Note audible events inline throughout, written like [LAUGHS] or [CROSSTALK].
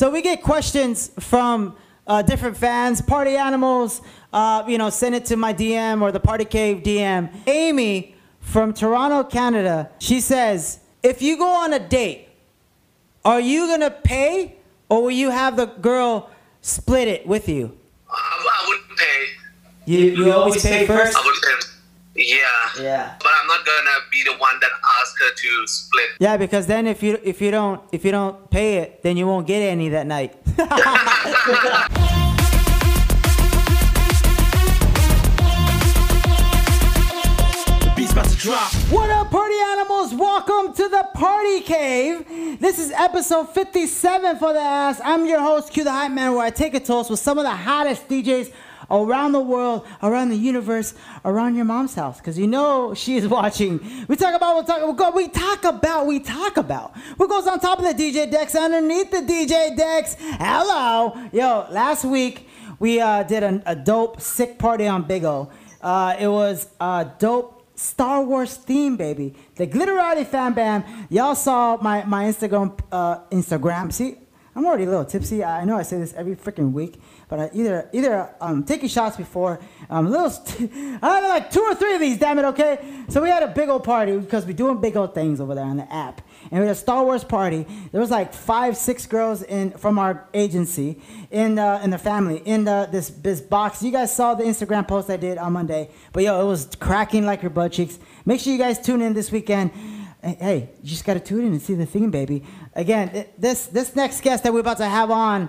So we get questions from uh, different fans, party animals. Uh, you know, send it to my DM or the Party Cave DM. Amy from Toronto, Canada. She says, if you go on a date, are you gonna pay or will you have the girl split it with you? I, I would pay. You, you always pay first? I would pay. Yeah. Yeah. But I'm not gonna be the one that asks her to split. Yeah, because then if you if you don't if you don't pay it, then you won't get any that night. [LAUGHS] Beats about to drop. What up, party animals? Welcome to the Party Cave. This is episode 57 for the ass. I'm your host, Q the Hype Man, where I take a toast with some of the hottest DJs around the world, around the universe, around your mom's house, because you know she is [LAUGHS] watching. We talk about, we talk, we talk about, we talk about. What goes on top of the DJ decks, underneath the DJ decks? Hello, yo. Last week we uh, did a, a dope, sick party on Big O. Uh, it was a dope Star Wars theme, baby. The Glitterati Fan Bam. Y'all saw my, my Instagram uh, Instagram. See, I'm already a little tipsy. I know I say this every freaking week, but I either either um taking shots before um little. St- [LAUGHS] I had like two or three of these. Damn it, okay. So we had a big old party because we're doing big old things over there on the app, and we had a Star Wars party. There was like five, six girls in from our agency in uh, in the family in the, this this box. You guys saw the Instagram post I did on Monday, but yo, it was cracking like your butt cheeks. Make sure you guys tune in this weekend. Hey, you just gotta tune in and see the thing, baby. Again, this this next guest that we're about to have on,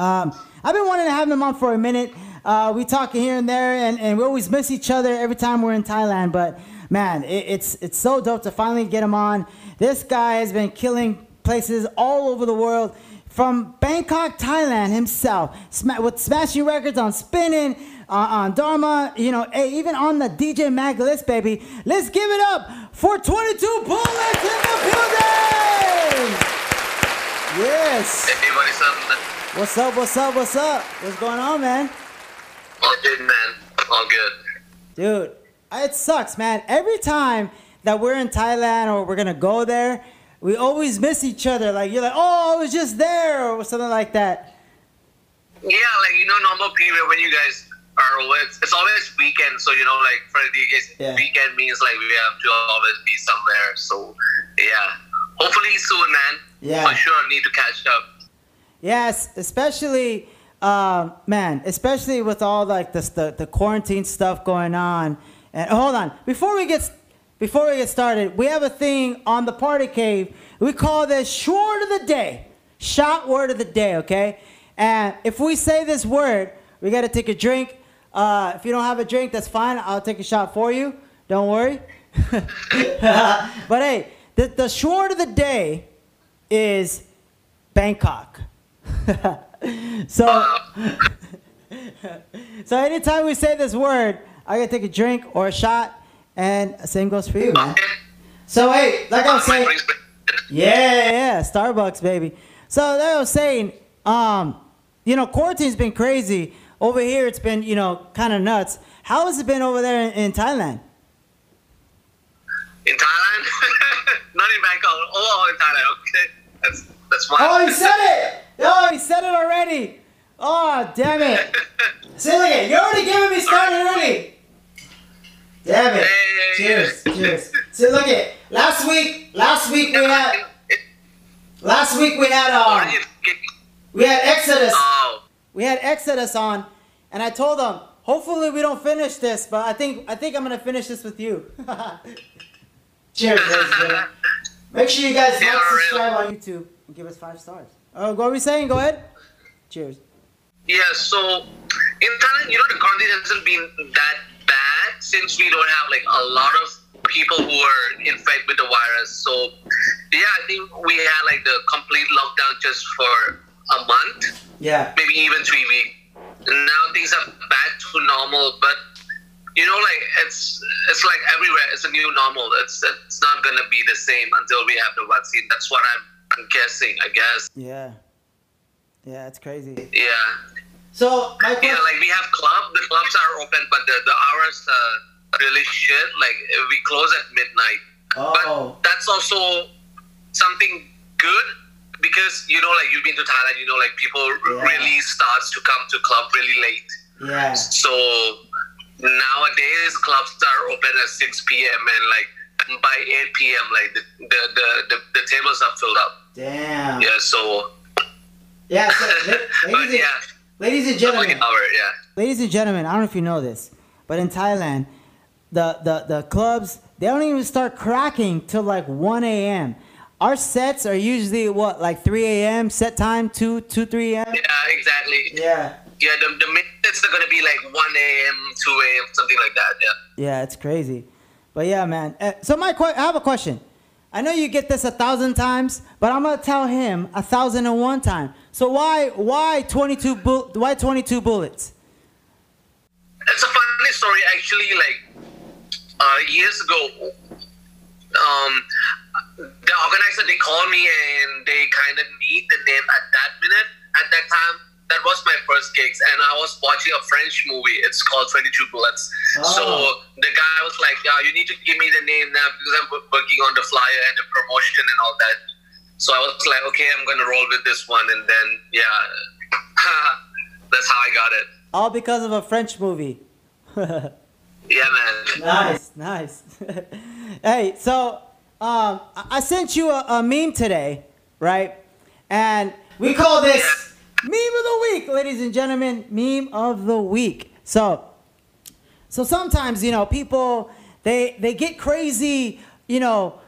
um, I've been wanting to have him on for a minute. Uh, we talk here and there, and, and we always miss each other every time we're in Thailand. But man, it, it's it's so dope to finally get him on. This guy has been killing places all over the world, from Bangkok, Thailand himself, with smashing records on Spinnin'. Uh, on Dharma, you know, eh, even on the DJ Mag list, baby. Let's give it up for 22 Bullets in the building! Yes. Hey, what is up? What's up? What's up? What's going on, man? All good, man. All good. Dude, it sucks, man. Every time that we're in Thailand or we're gonna go there, we always miss each other. Like you're like, oh, I was just there, or something like that. Yeah, like you know, normal period when you guys are away, it's, it's always weekend. So you know, like for the guys, Yeah. weekend means like we have to always be somewhere. So yeah, hopefully soon, man. Yeah. For sure, need to catch up. Yes, especially, um, man, especially with all like this, the the quarantine stuff going on. And hold on, before we get before we get started, we have a thing on the party cave. We call this short of the day, shot word of the day. Okay, and if we say this word, we got to take a drink. Uh, if you don't have a drink, that's fine. I'll take a shot for you. Don't worry. [LAUGHS] but hey, the the short of the day is Bangkok. [LAUGHS] so, [LAUGHS] so anytime we say this word, I gotta take a drink or a shot, and same goes for you, man. So hey, like I was saying, yeah, yeah, Starbucks, baby. So like I was saying, um, you know, quarantine's been crazy. Over here, it's been you know kind of nuts. How has it been over there in, in Thailand? In Thailand, [LAUGHS] not in Bangkok. Oh, in Thailand. Okay, that's that's why. Oh, he said it! Oh, he said it already! Oh, damn it! See, look at You're already giving me started early! Damn it! Cheers, cheers. See, look at Last week, last week we had, last week we had, um, we had Exodus. Oh, We had Exodus on, and I told them, hopefully we don't finish this, but I think, I think I'm gonna finish this with you. [LAUGHS] cheers, ladies. Make sure you guys [LAUGHS] like, subscribe on YouTube, and give us five stars. Oh, what were we saying? Go ahead. Cheers. yeah. So in Thailand, you know, the quarantine hasn't been that bad since we don't have like a lot of people who are infected with the virus. So yeah, I think we had like the complete lockdown just for a month. Yeah. maybe even three weeks. Now things are back to normal, but you know, like it's it's like everywhere. It's a new normal. It's it's not gonna be the same until we have the vaccine. That's what I'm, I'm guessing. I guess. Yeah. Yeah, it's crazy. Yeah. So my Yeah, like we have club. The clubs are open, but the the hours uh, are really shit. Like we close at midnight. Oh. But that's also something good because you know, like you've been to Thailand, you know, like people Yeah. really starts to come to club really late. Yeah. So nowadays clubs are open at 6 p.m. and like by 8 p.m. like the the, the, the, the tables are filled up. Damn. Yeah, so Yeah. So, [LAUGHS] ladies, and, yeah, ladies and like gentlemen, an hour, yeah. ladies and gentlemen, I don't know if you know this, but in Thailand, the the, the clubs they don't even start cracking till like 1 a.m. Our sets are usually what like 3 a.m. set time, 2 2 3 a.m. Yeah, exactly. Yeah. Yeah, the, the minutes are gonna be like 1 a.m., 2 a.m., something like that. Yeah. Yeah, it's crazy. But yeah, man. Uh, so my I have a question. I know you get this a thousand times, but I'm gonna tell him a thousand and one time. So why why 22 bull- why 22 bullets? It's a funny story, actually. Like uh, years ago, um, the organizer they called me and they kind of need the name at that minute. At that time, that was my first gigs, and I was watching a French movie. It's called Twenty Two Bullets. So Oh. the guy was like, "Yeah, you need to give me the name now because I'm working on the flyer and the promotion and all that." So I was like, "Okay, I'm gonna roll with this one," and then yeah, [LAUGHS] that's how I got it. All because of a French movie. [LAUGHS] Yeah, man. nice, nice. [LAUGHS] hey, so um, I I sent you a, a meme today, right? And we call this meme of the week, ladies and gentlemen. Meme of the week. So, so sometimes you know people they they get crazy, you know,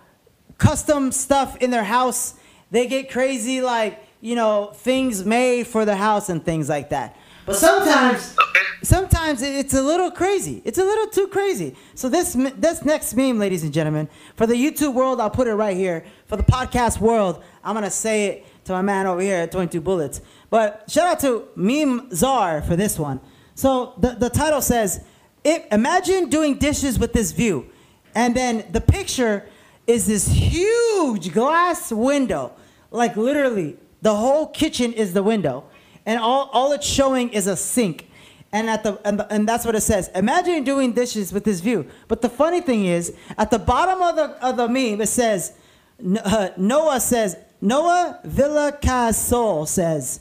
custom stuff in their house. They get crazy like you know things made for the house and things like that. But sometimes sometimes it's a little crazy. It's a little too crazy. So this this next meme, ladies and gentlemen, for the YouTube world, I'll put it right here. For the podcast world, I'm gonna say it to my man over here at 22 Bullets. But shout out to Meme Czar for this one. So the, the title says, "If- "Imagine doing dishes with this view," and then the picture is this huge glass window, like literally the whole kitchen is the window, and all, all it's showing is a sink. And at the and, the, and that's what it says. Imagine doing dishes with this view. But the funny thing is, at the bottom of the of the meme, it says, uh, Noah says, Noah Villa Casol says,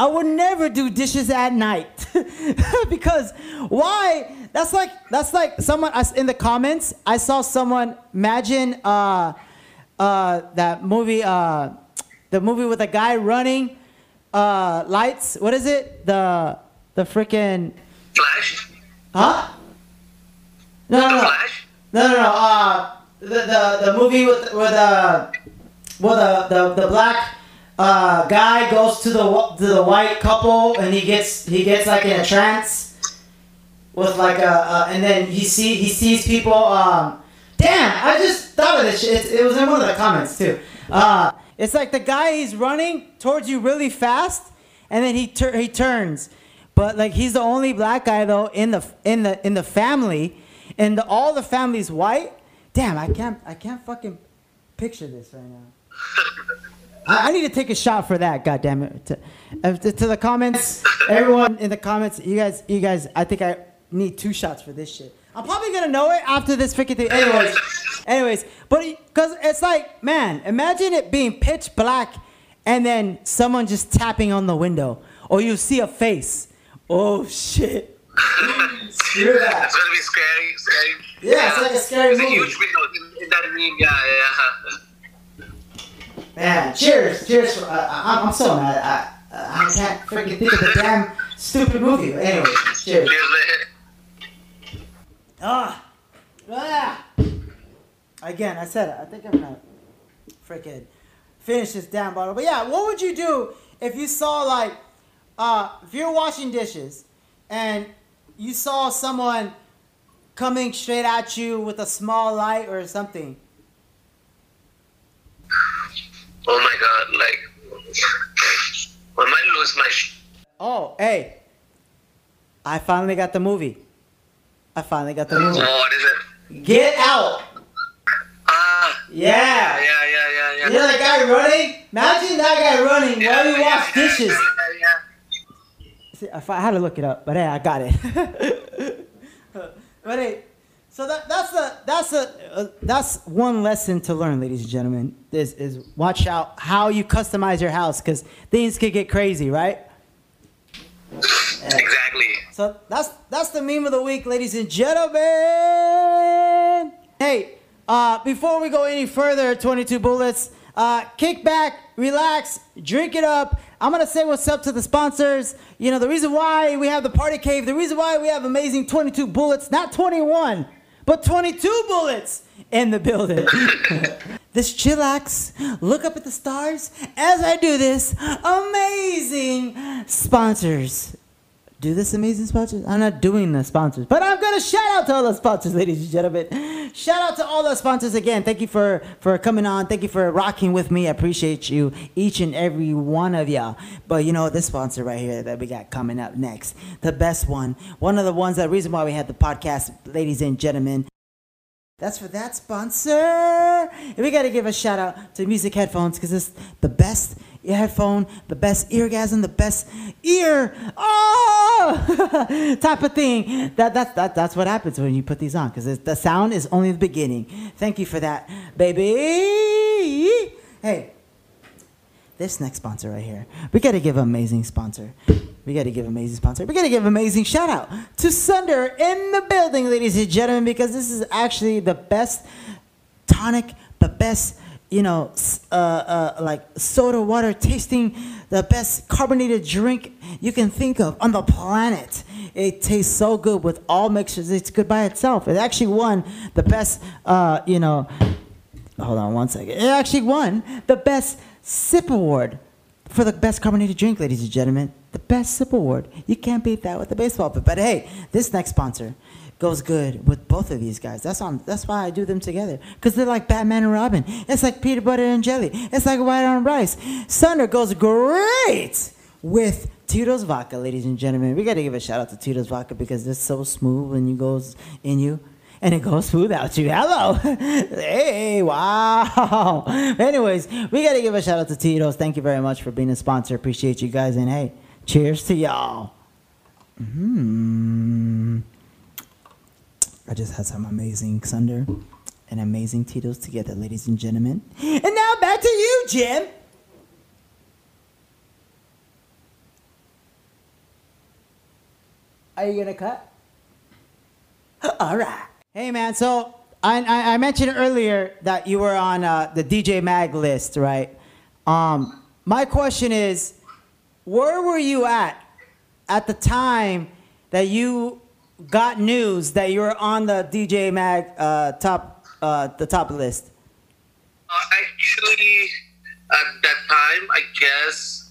I would never do dishes at night [LAUGHS] because why? That's like that's like someone in the comments. I saw someone imagine uh, uh, that movie, uh, the movie with a guy running, uh, lights. What is it? The the freaking Flash? huh? No, no, no. No, no, no. Uh, the, the, the movie with with uh, well the the, the black uh, guy goes to the to the white couple and he gets he gets like in a trance with like a and then he see he sees people. Um, damn, I just thought of this shit. It, it was in one of the comments too. Uh, it's like the guy he's running towards you really fast, and then he tur- he turns, but like he's the only black guy though in the in the in the family, and the, all the family's white. Damn, I can't I can't fucking picture this right now. [LAUGHS] I, I need to take a shot for that. God damn it! To, uh, to, to the comments, everyone in the comments, you guys, you guys, I think I need two shots for this shit. I'm probably gonna know it after this freaking thing. Anyways, anyways, but because it's like, man, imagine it being pitch black, and then someone just tapping on the window, or you see a face. Oh shit! Screw that. It's gonna be scary, scary. Yeah, it's like a scary It's movie. a huge window in, in that meme, yeah, yeah. Cheers, cheers. For, uh, I, I'm so mad. I, I can't freaking think of the damn stupid movie. But anyway, cheers. Cheers. Ah, ah. Again, I said it. I think I'm gonna freaking finish this damn bottle. But yeah, what would you do if you saw like, uh, if you're washing dishes and you saw someone coming straight at you with a small light or something? Oh my god, like, I might lose my sh- Oh, hey, I finally got the movie. I finally got the movie. Oh, what is it? Get out! Ah, Yeah. yeah, yeah, yeah, yeah. You know that guy running? Imagine that guy running while you Yeah, wash yeah, dishes. Yeah, yeah. See, I, I had to look it up, but hey, I got it. [LAUGHS] but hey, so that, that's the that's the uh, that's one lesson to learn, ladies and gentlemen. Is is watch out how you customize your house because things could get crazy, right? Exactly. So that's that's the meme of the week, ladies and gentlemen. Hey, uh, before we go any further, 22 bullets. Uh, kick back, relax, drink it up. I'm gonna say what's up to the sponsors. You know the reason why we have the party cave, the reason why we have amazing 22 bullets, not 21, but 22 bullets in the building. [LAUGHS] this chillax, look up at the stars as I do this. Amazing sponsors do this amazing sponsors. I'm not doing the sponsors, but I'm gonna shout out to all the sponsors, [LAUGHS] ladies and gentlemen. Shout out to all the sponsors again. Thank you for for coming on. Thank you for rocking with me. I appreciate you, each and every one of y'all. But you know this sponsor right here that we got coming up next, the best one, one of the ones. that reason why we had the podcast, ladies and gentlemen. That's for that sponsor. And we got to give a shout out to Music Headphones because it's the best headphone, the best eargasm, the best ear oh [LAUGHS] type of thing. That, that, that, that's what happens when you put these on because the sound is only the beginning. Thank you for that, baby. Hey, this next sponsor right here. We got to give amazing sponsor. We got to give amazing sponsor. We got to give amazing shout out to Sunder in the building, ladies and gentlemen, because this is actually the best tonic, the best, you know, uh, uh, like soda water tasting, the best carbonated drink you can think of on the planet. It tastes so good with all mixtures. It's good by itself. It actually won the best, uh, you know, hold on one second. It actually won the best sip award for the best carbonated drink, ladies and gentlemen. The best sip award. You can't beat that with a baseball. But, but hey, this next sponsor goes good with both of these guys. That's on. That's why I do them together because they're like Batman and Robin. It's like peanut butter and jelly. It's like white on rice. Sunder goes great with Tito's vodka, ladies and gentlemen. We got to give a shout out to Tito's vodka because it's so smooth when you goes in you and it goes smooth out you. Hello. [LAUGHS] hey, wow. [LAUGHS] Anyways, we got to give a shout out to Tito's. Thank you very much for being a sponsor. Appreciate you guys. And hey, cheers to y'all. Mm. I just had some amazing Sunder and amazing Tito's together, ladies and gentlemen. And now back to you, Jim. Are you gonna cut? [LAUGHS] All right. Hey, man. So I, I, I mentioned earlier that you were on uh, the DJ Mag list, right? Um, my question is, where were you at at the time that you got news that you were on the DJ Mag uh, top uh, the top list? Uh, actually, at that time, I guess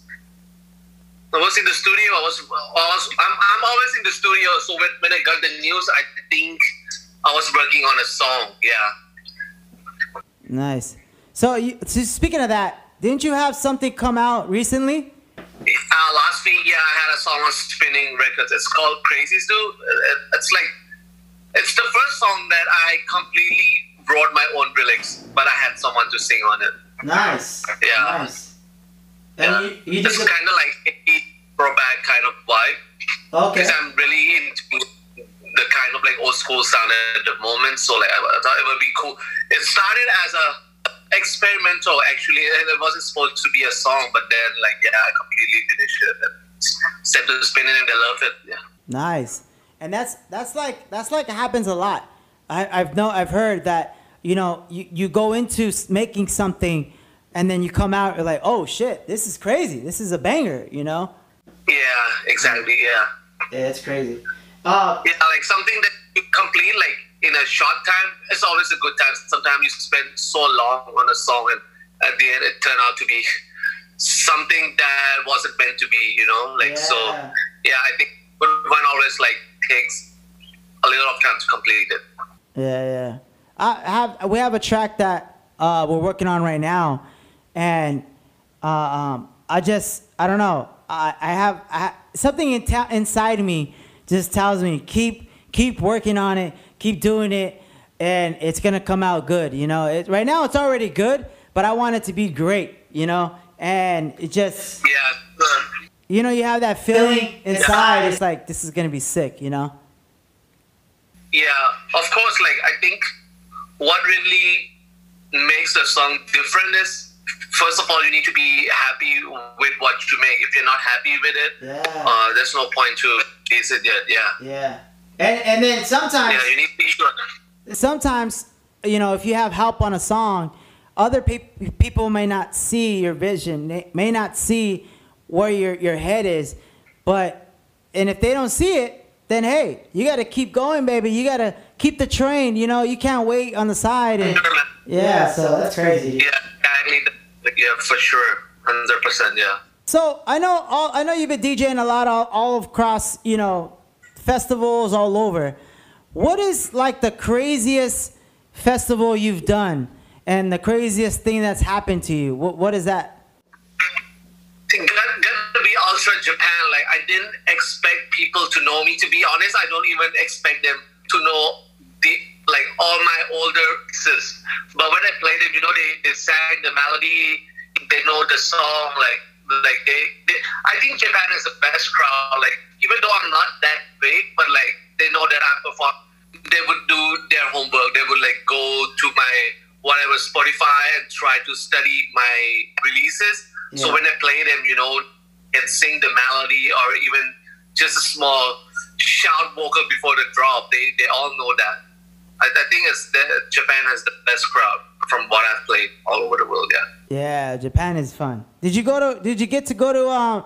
I was in the studio. I was, I was I'm, I'm always in the studio. So when, when I got the news, I think I was working on a song. Yeah. Nice. So, you, so speaking of that, didn't you have something come out recently? Uh, last week, yeah, I had a song on Spinnin' Records. It's called Crazies Do. Uh, It's like, it's the first song that I completely wrote my own lyrics, but I had someone to sing on it. Nice. Yeah. Nice. Yeah. And you, you it's kind of like a throwback kind of vibe. okay. Because I'm really into the kind of like old school sound at the moment. So like I thought it would be cool. It started as a experimental actually. It wasn't supposed to be a song, but then like yeah, I completely finished it and set to spin it and they love it. Yeah. Nice. And that's that's like that's like happens a lot. I, I've know I've heard that you know you, you go into making something and then you come out you're like oh shit this is crazy this is a banger you know Yeah, exactly. Yeah. yeah it's crazy uh Yeah, like something that you complete like in a short time. It's always a good time. Sometimes you spend so long on a song and at the end it turned out to be something that wasn't meant to be. You know, like so. Yeah. Yeah, I think one always like takes a little of time to complete it. Yeah, yeah. I have we have a track that uh, we're working on right now, and uh, um, I just I don't know. I, I have I, something in ta- inside me just tells me keep keep working on it, keep doing it, and it's gonna come out good. You know, it, right now it's already good, but I want it to be great. You know, and it just Yeah. uh, you know you have that feeling inside. It's like this is gonna be sick. You know. Yeah, of course. Like I think what really makes the song different is first of all you need to be happy with what you make. If you're not happy with it, Yeah. uh, there's no point to release it yet. Yeah, Yeah. And and then sometimes yeah, you need to be sure. sometimes you know if you have help on a song other peop- people may not see your vision they may not see where your, your head is but and if they don't see it then hey you got to keep going baby you got to keep the train you know you can't wait on the side and Sure, yeah so that's crazy Yeah, I mean, yeah, for sure, hundred percent. Yeah. So I know all, I know you've been DJing a lot all, all across you know festivals all over. What is like the craziest festival you've done and the craziest thing that's happened to you? What what is that? to be Ultra Japan. Like I didn't expect people to know me. To be honest, I don't even expect them to know the like all my older sis. But when I played them, you know, they, they sang the melody, they know the song. Like like they, they, I think Japan is the best crowd. Like even though I'm not that big, but like they know that I perform. They would do their homework. They would like go to my whatever Spotify and try to study my releases. So when I play them, you know, and sing the melody or even just a small shout vocal before the drop, they, they all know that. I, I think it's the, Japan has the best crowd from what I've played all over the world. Yeah. Yeah, Japan is fun. Did you go to? Did you get to go to um,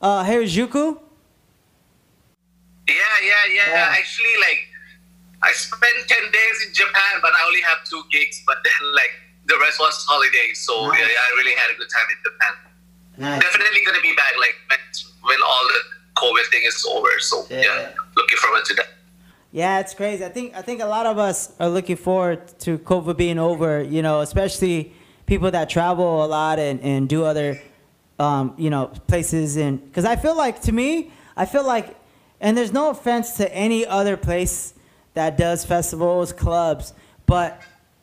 uh, Harajuku? Yeah, yeah, yeah. Yeah. Actually, like I spent ten days in Japan, but I only have two gigs. But then, like the rest was holidays, so Nice. yeah, yeah, I really had a good time in Japan. Nice. Definitely gonna be back, like when, when all the COVID thing is over. So Yeah. yeah, looking forward to that. Yeah, it's crazy. I think I think a lot of us are looking forward to COVID being over. You know, especially people that travel a lot and, and do other, um, you know, places. And because I feel like to me, I feel like, and there's no offense to any other place that does festivals, clubs, but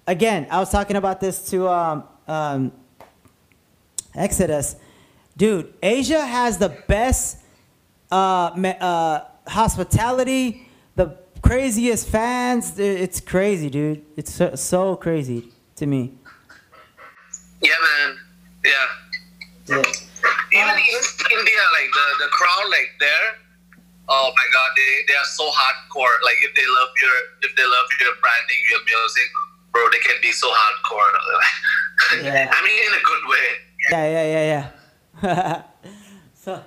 again, I was talking about this to um, um, Exodus, dude. Asia has the best uh, uh, hospitality, the craziest fans. It's crazy, dude. It's so, so crazy to me. Yeah, man. Yeah. Yeah. Even in India, like the, the crowd, like there, oh my god, they, they are so hardcore. Like if they love your if they love your branding, your music, bro, they can be so hardcore. [LAUGHS] Yeah. I mean, in a good way. Yeah, yeah, yeah, yeah. [LAUGHS] so,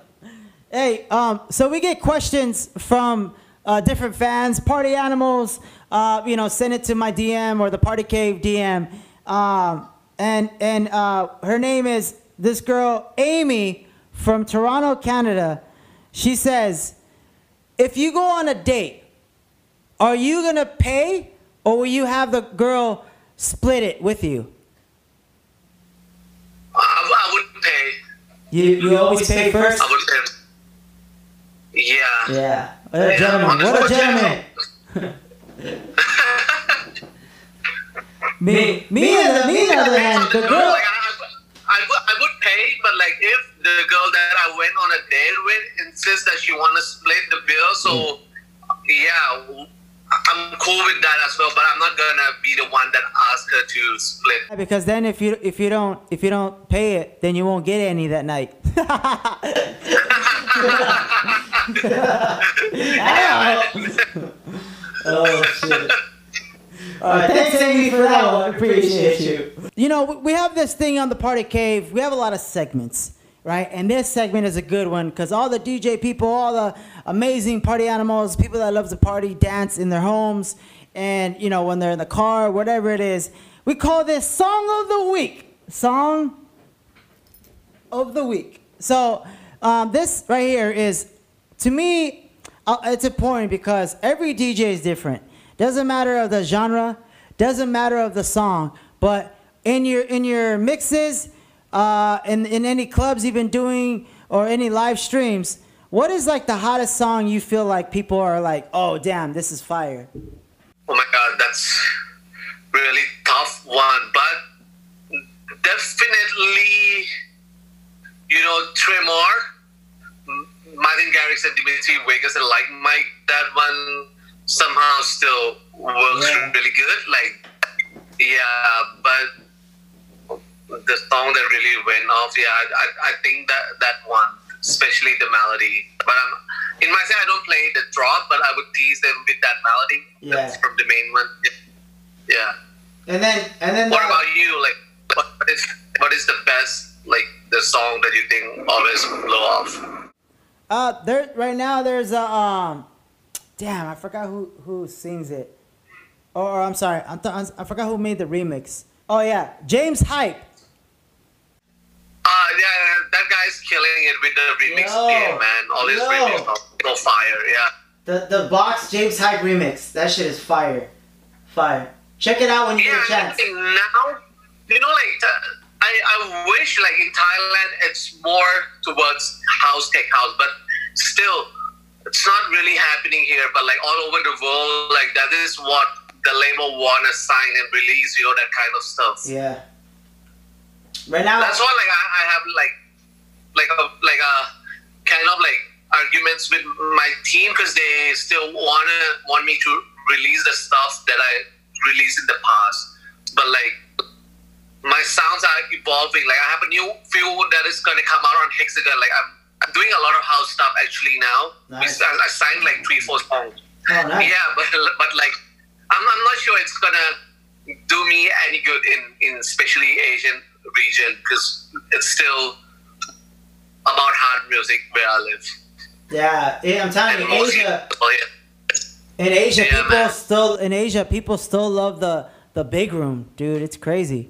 hey, um, so we get questions from uh, different fans, party animals. Uh, you know, send it to my DM or the Party Cave DM. Um, and and uh, her name is this girl Amy from Toronto, Canada. She says, if you go on a date, are you gonna pay or will you have the girl split it with you? I, I would pay. You you always pay first. I would pay. Yeah. Yeah. What a gentleman. What a gentleman. me, me, on the, me on the other hand, the girl. Like, I, I, would, I would pay, but like if the girl that I went on a date with insists that she want to split the bill, so mm. yeah, I'm cool with that as well. But I'm not gonna be the one that asks her to split. Because then if you if you don't if you don't pay it, then you won't get any that night. [LAUGHS] [LAUGHS] oh shit. All right, thanks Amy for that one. Appreciate you. You know, we- we have this thing on the Party Cave. We have a lot of segments, right? And this segment is a good one because all the DJ people, all the amazing party animals, people that love to party, dance in their homes, and you know when they're in the car, whatever it is, we call this Song of the Week. Song of the week. So um, this right here is, to me, uh, it's important because every DJ is different. Doesn't matter of the genre, doesn't matter of the song, but in your in your mixes, uh, in in any clubs you've been doing or any live streams, what is like the hottest song you feel like people are like, oh damn, this is fire. Oh my god, that's really tough one, but definitely, you know, Tremor, Martin Garrix and Dimitri Vegas and Like Mike, that one somehow still works Yeah. really good. Like, yeah, but the song that really went off, yeah, I, I, I think that that one, especially the melody. But I'm, in my set, I don't play the drop, but I would tease them with that melody. Yeah. That's from the main one. Yeah. And then and then What the- about you? Like, what is what is the best like the song that you think always blow off? Uh, there right now there's a um, damn I forgot who who sings it. Or, or I'm sorry, I'm th- I forgot who made the remix. Oh yeah, James Hype. Uh, yeah, that guy's killing it with the remix Yo, game, man. All his yo. remix are so fire, yeah. The the box James Hype remix. That shit is fire, fire. Check it out when you Yeah, get a chance. now, you know, like, uh, I, I wish, like, in Thailand, it's more towards house, tech house, but still, it's not really happening here, but, like, all over the world, like, that is what the label want to sign and release, you know, that kind of stuff. Yeah. Right now. That's why, like, I, I have, like, like a, like a kind of, like, arguments with my team because they still wanna want me to release the stuff that I released in the past. But like my sounds are evolving. Like I have a new few that is gonna come out on Hexagon. Like I'm, I'm doing a lot of house stuff actually now. Nice. I, I signed like three, four songs. oh, nice. Yeah, [LAUGHS] but but like I'm, I'm not sure it's gonna do me any good in in especially Asian region because it's still about hard music where I live. Yeah, yeah, I'm telling And you, Asia. oh, yeah. In Asia, Yeah, people man. still in Asia, people still love the the big room, dude. It's crazy.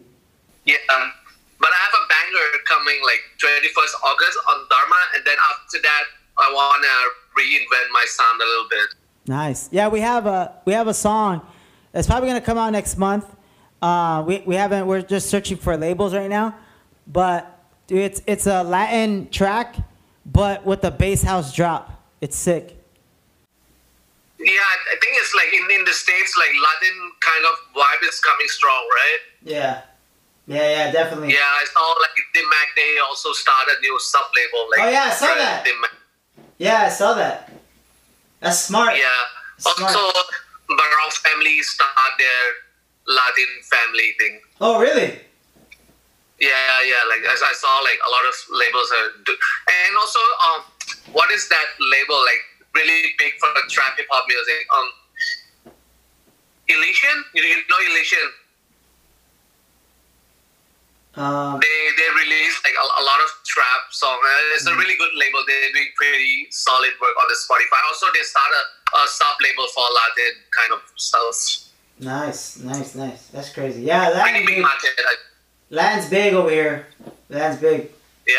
Yeah, um, but I have a banger coming like 21st August on Dharma, and then after that, I wanna reinvent my sound a little bit. Nice. Yeah, we have a we have a song. It's probably gonna come out next month. Uh, we we haven't. We're just searching for labels right now, but it's it's a Latin track, but with the bass house drop. It's sick. Yeah, I think it's like in, in the states, like Latin kind of vibe is coming strong, right? Yeah. Yeah, yeah, definitely. Yeah, I saw like Tim Mac they also started a new sub label. Like Oh, yeah, I saw that. Tim Yeah, I saw that. That's smart. Yeah. Smart. Also, Barong family start their Latin family thing. Oh, really? Yeah, yeah. Like as I saw, like a lot of labels are, do- and also, um, what is that label like? Really big for the trap hip hop music. Um, Elysian, you, you know Elysian? Um, They they release like a, a lot of trap songs. It's a really good label. They're doing pretty solid work on the Spotify. Also, they start a, a sub label for Latin kind of stuff. Nice, nice, nice. That's crazy. Yeah, Latin big big. Latin's big over here. Latin's big. yeah.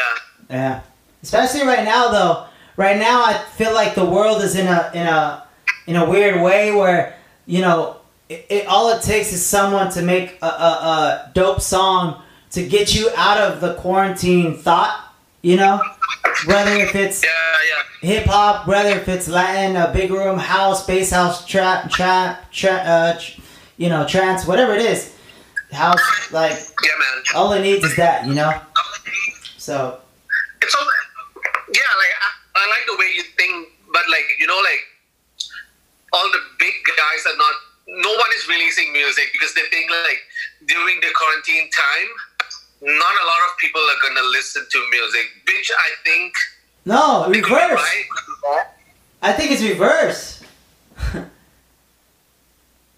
Yeah. Especially right now though. Right now I feel like the world is in a in a in a weird way where, you know, it, it all it takes is someone to make a, a, a dope song to get you out of the quarantine thought, you know? Whether if it's Yeah, yeah. hip hop, whether if it's Latin, a big room, house, bass house, trap, trap, trap. uh, tr- you know, trance, whatever it is. House, like, Yeah, man. all it needs is that, you know? So, it's all yeah like I, I like the way you think but like you know like all the big guys are not no one is releasing music because they think like during the quarantine time not a lot of people are gonna listen to music which i think no, reverse. right I think it's reverse. [LAUGHS]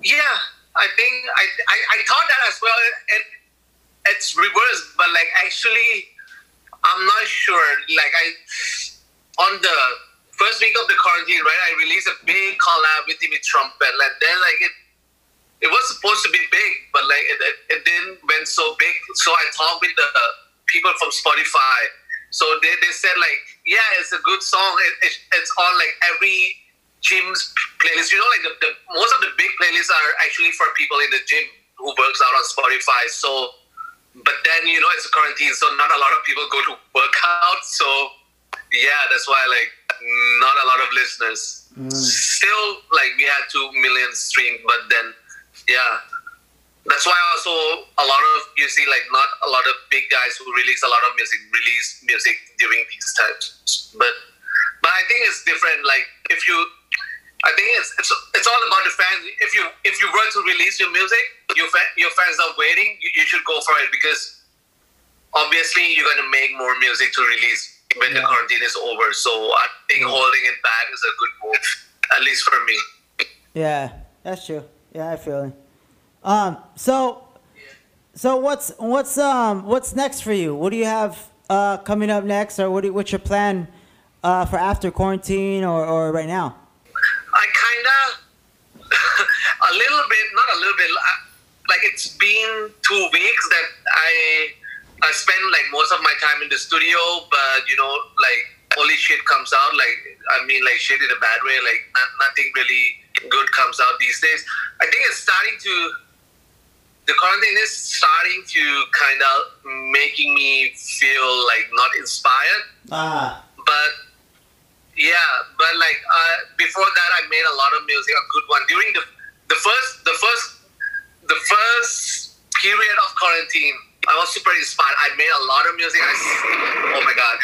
yeah i think i i, I thought that as well it, it's reversed but like actually i'm not sure. Like i on the first week of the quarantine right i released a big collab with Timmy Trumpet and then like it it was supposed to be big but like it, it, it didn't went so big. So i talked with the people from spotify. So they, they said like yeah it's a good song. It, it, it's on like every gym's playlist you know like the, the most of the big playlists are actually for people in the gym who works out on spotify so but then you know it's a quarantine so not a lot of people go to [LAUGHS] work out so yeah that's why like not a lot of listeners. Mm. Still like we had two million streams but then yeah. That's why also a lot of you see like not a lot of big guys who release a lot of music release music during these times but but i think it's different like if you i think it's it's, it's all about the fans. If you if you were to release your music, your your fans are waiting. You, you should go for it because obviously you're gonna make more music to release when the quarantine is over. So I think holding it back is a good move, at least for me. Yeah, that's true. Yeah, I feel it. Um, so, so what's what's um what's next for you? What do you have uh coming up next, or what do, what's your plan uh for after quarantine or or right now? I kind of, [LAUGHS] a little bit, not a little bit, uh, like it's been two weeks that I I spend like most of my time in the studio, but you know, like only shit comes out. Like I mean, like shit in a bad way. Like not, nothing really good comes out these days. I think it's starting to. The quarantine is starting to kind of making me feel like not inspired Ah, but yeah but like uh, before that i made a lot of music a good one during the the first the first the first period of quarantine i was super inspired i made a lot of music I, oh my god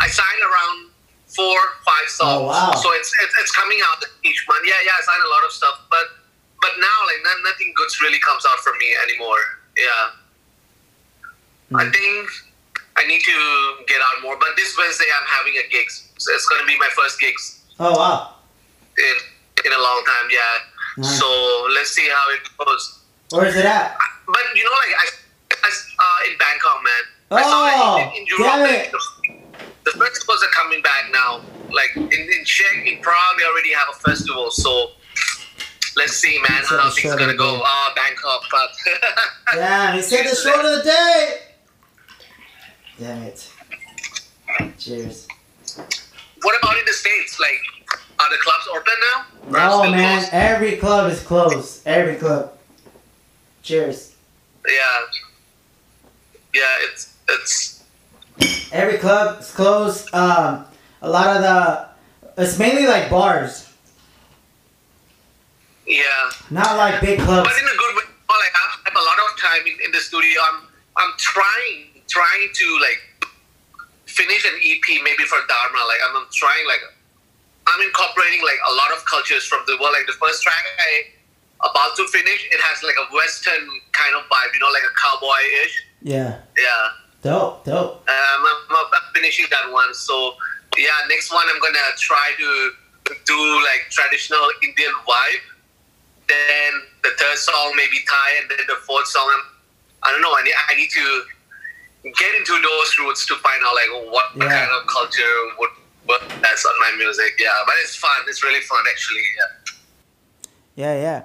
i signed around four five songs Oh, wow. so it's, it's it's coming out each month yeah yeah i signed a lot of stuff but but now like no- nothing good really comes out from me anymore yeah I Hmm. think I need to get out more. But this Wednesday, I'm having a gigs. So it's going to be my first gigs oh wow, in in a long time. Yeah. Nice. So let's see how it goes. where is it at? But you know, like I, I uh, in Bangkok, man. I saw Oh, in, in Europe. damn like, it. the, the festivals are coming back now. Like in in Czech, in Prague, they already have a festival. So. Let's see, man, how things short gonna go. Ah, Bangkok, but [LAUGHS] Damn, he said the short of the day. Damn it. Cheers. What about in the states? Like, are the clubs open now? No man, closed? every club is closed. Every club. Cheers. Yeah. Yeah, it's it's Every club is closed. Um, a lot of the, it's mainly like bars, yeah. not like big clubs. But in a good way. Like I have a lot of time in, in the studio. I'm I'm trying trying to like maybe for Dharma. Like I'm, I'm trying like I'm incorporating like a lot of cultures from the world. Like the first track I about to finish, it has like a Western kind of vibe. You know, like a cowboy ish. Yeah. Yeah. Dope. Dope. Um, I'm, I'm finishing that one. So yeah, next one I'm gonna try to do like traditional Indian vibe. Then the third song maybe Thai, and then the fourth song I'm, I don't know. I need, I need to get into those roots to find out like what Yeah. kind of culture would work best on my music. Yeah, but it's fun. It's really fun actually. Yeah. Yeah, yeah.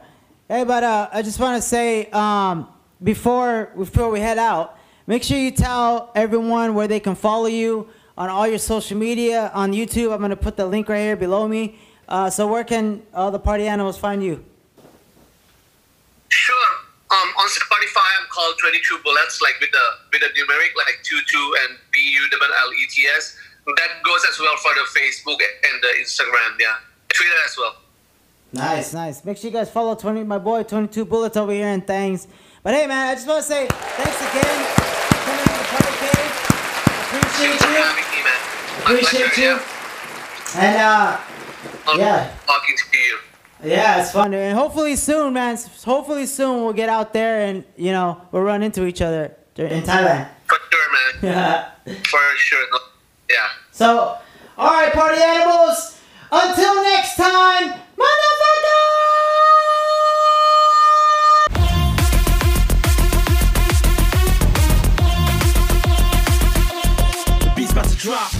Hey, but uh, I just want to say um, before before we head out, make sure you tell everyone where they can follow you on all your social media on YouTube. I'm gonna put the link right here below me. Uh, so where can all the party animals find you? Sure. On Spotify, I'm called 22 Bullets, like with the with the numeric, like 22 and B U L L E T S. That goes as well for the Facebook and the Instagram, yeah. Twitter as well. Nice, nice. Make sure you guys follow 20 my boy 22 Bullets over here and thanks. But hey, man, I just want to say thanks again for coming to the party cave. Appreciate you. having me, man. Appreciate pleasure, you. yeah. And uh, Yeah. Talking to you. Yeah, it's fun. And hopefully soon, man. Hopefully soon we'll get out there and, you know, we'll run into each other in Thailand. For sure, man. [LAUGHS] Yeah. For sure. Yeah. So, all right, party animals. Until next time, motherfucker! drop.